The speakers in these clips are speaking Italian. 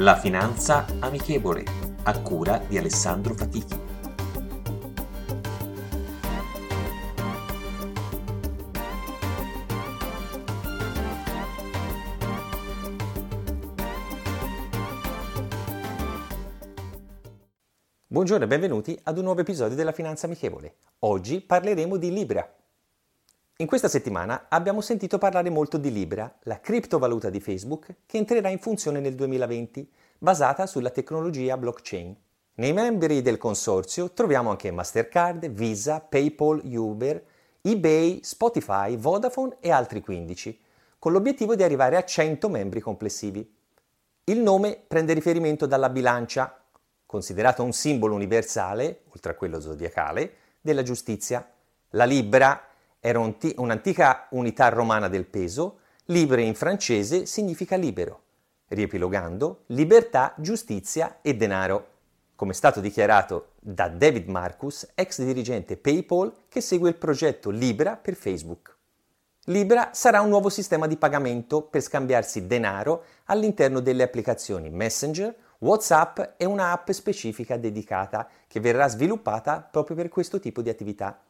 La finanza amichevole, a cura di Alessandro Fatichi. Buongiorno e benvenuti ad un nuovo episodio della Finanza Amichevole. Oggi parleremo di Libra. In questa settimana abbiamo sentito parlare molto di Libra, la criptovaluta di Facebook che entrerà in funzione nel 2020, basata sulla tecnologia blockchain. Nei membri del consorzio troviamo anche Mastercard, Visa, PayPal, Uber, eBay, Spotify, Vodafone e altri 15, con l'obiettivo di arrivare a 100 membri complessivi. Il nome prende riferimento dalla bilancia considerato un simbolo universale, oltre a quello zodiacale, della giustizia. La libra era un'antica unità romana del peso, libre in francese significa libero. Riepilogando, libertà, giustizia e denaro, come è stato dichiarato da David Marcus, ex dirigente PayPal che segue il progetto Libra per Facebook. Libra sarà un nuovo sistema di pagamento per scambiarsi denaro all'interno delle applicazioni Messenger, WhatsApp è un'app specifica dedicata che verrà sviluppata proprio per questo tipo di attività.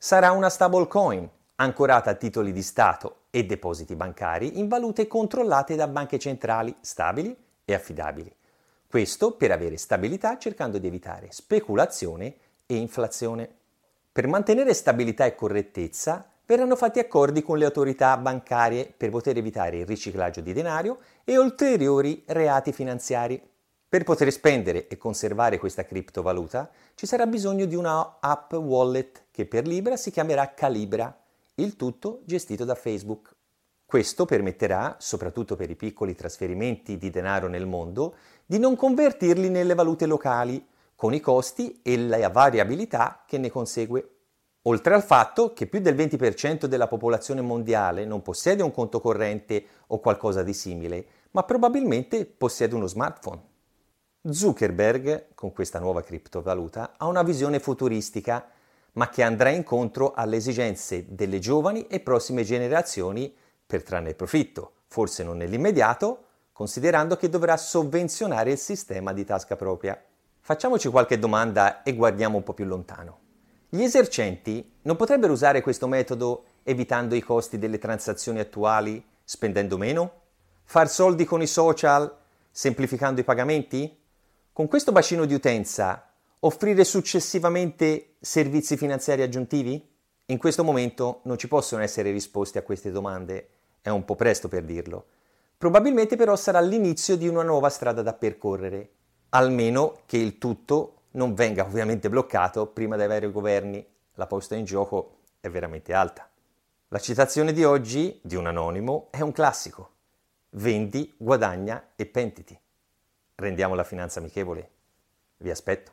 Sarà una stablecoin ancorata a titoli di Stato e depositi bancari in valute controllate da banche centrali stabili e affidabili. Questo per avere stabilità cercando di evitare speculazione e inflazione. Per mantenere stabilità e correttezza verranno fatti accordi con le autorità bancarie per poter evitare il riciclaggio di denaro e ulteriori reati finanziari. Per poter spendere e conservare questa criptovaluta ci sarà bisogno di una app wallet che per Libra si chiamerà Calibra, il tutto gestito da Facebook. Questo permetterà, soprattutto per i piccoli trasferimenti di denaro nel mondo, di non convertirli nelle valute locali, con i costi e la variabilità che ne consegue. Oltre al fatto che più del 20% della popolazione mondiale non possiede un conto corrente o qualcosa di simile, ma probabilmente possiede uno smartphone. Zuckerberg, con questa nuova criptovaluta, ha una visione futuristica, ma che andrà incontro alle esigenze delle giovani e prossime generazioni per trarne profitto, forse non nell'immediato, considerando che dovrà sovvenzionare il sistema di tasca propria. Facciamoci qualche domanda e guardiamo un po' più lontano. Gli esercenti non potrebbero usare questo metodo evitando i costi delle transazioni attuali, spendendo meno? Far soldi con i social, semplificando i pagamenti? Con questo bacino di utenza offrire successivamente servizi finanziari aggiuntivi? In questo momento non ci possono essere risposte a queste domande, è un po' presto per dirlo. Probabilmente però sarà l'inizio di una nuova strada da percorrere, almeno che il tutto non venga ovviamente bloccato prima dai vari governi. La posta in gioco è veramente alta. La citazione di oggi di un anonimo è un classico. Vendi, guadagna e pentiti rendiamo la finanza amichevole. Vi aspetto.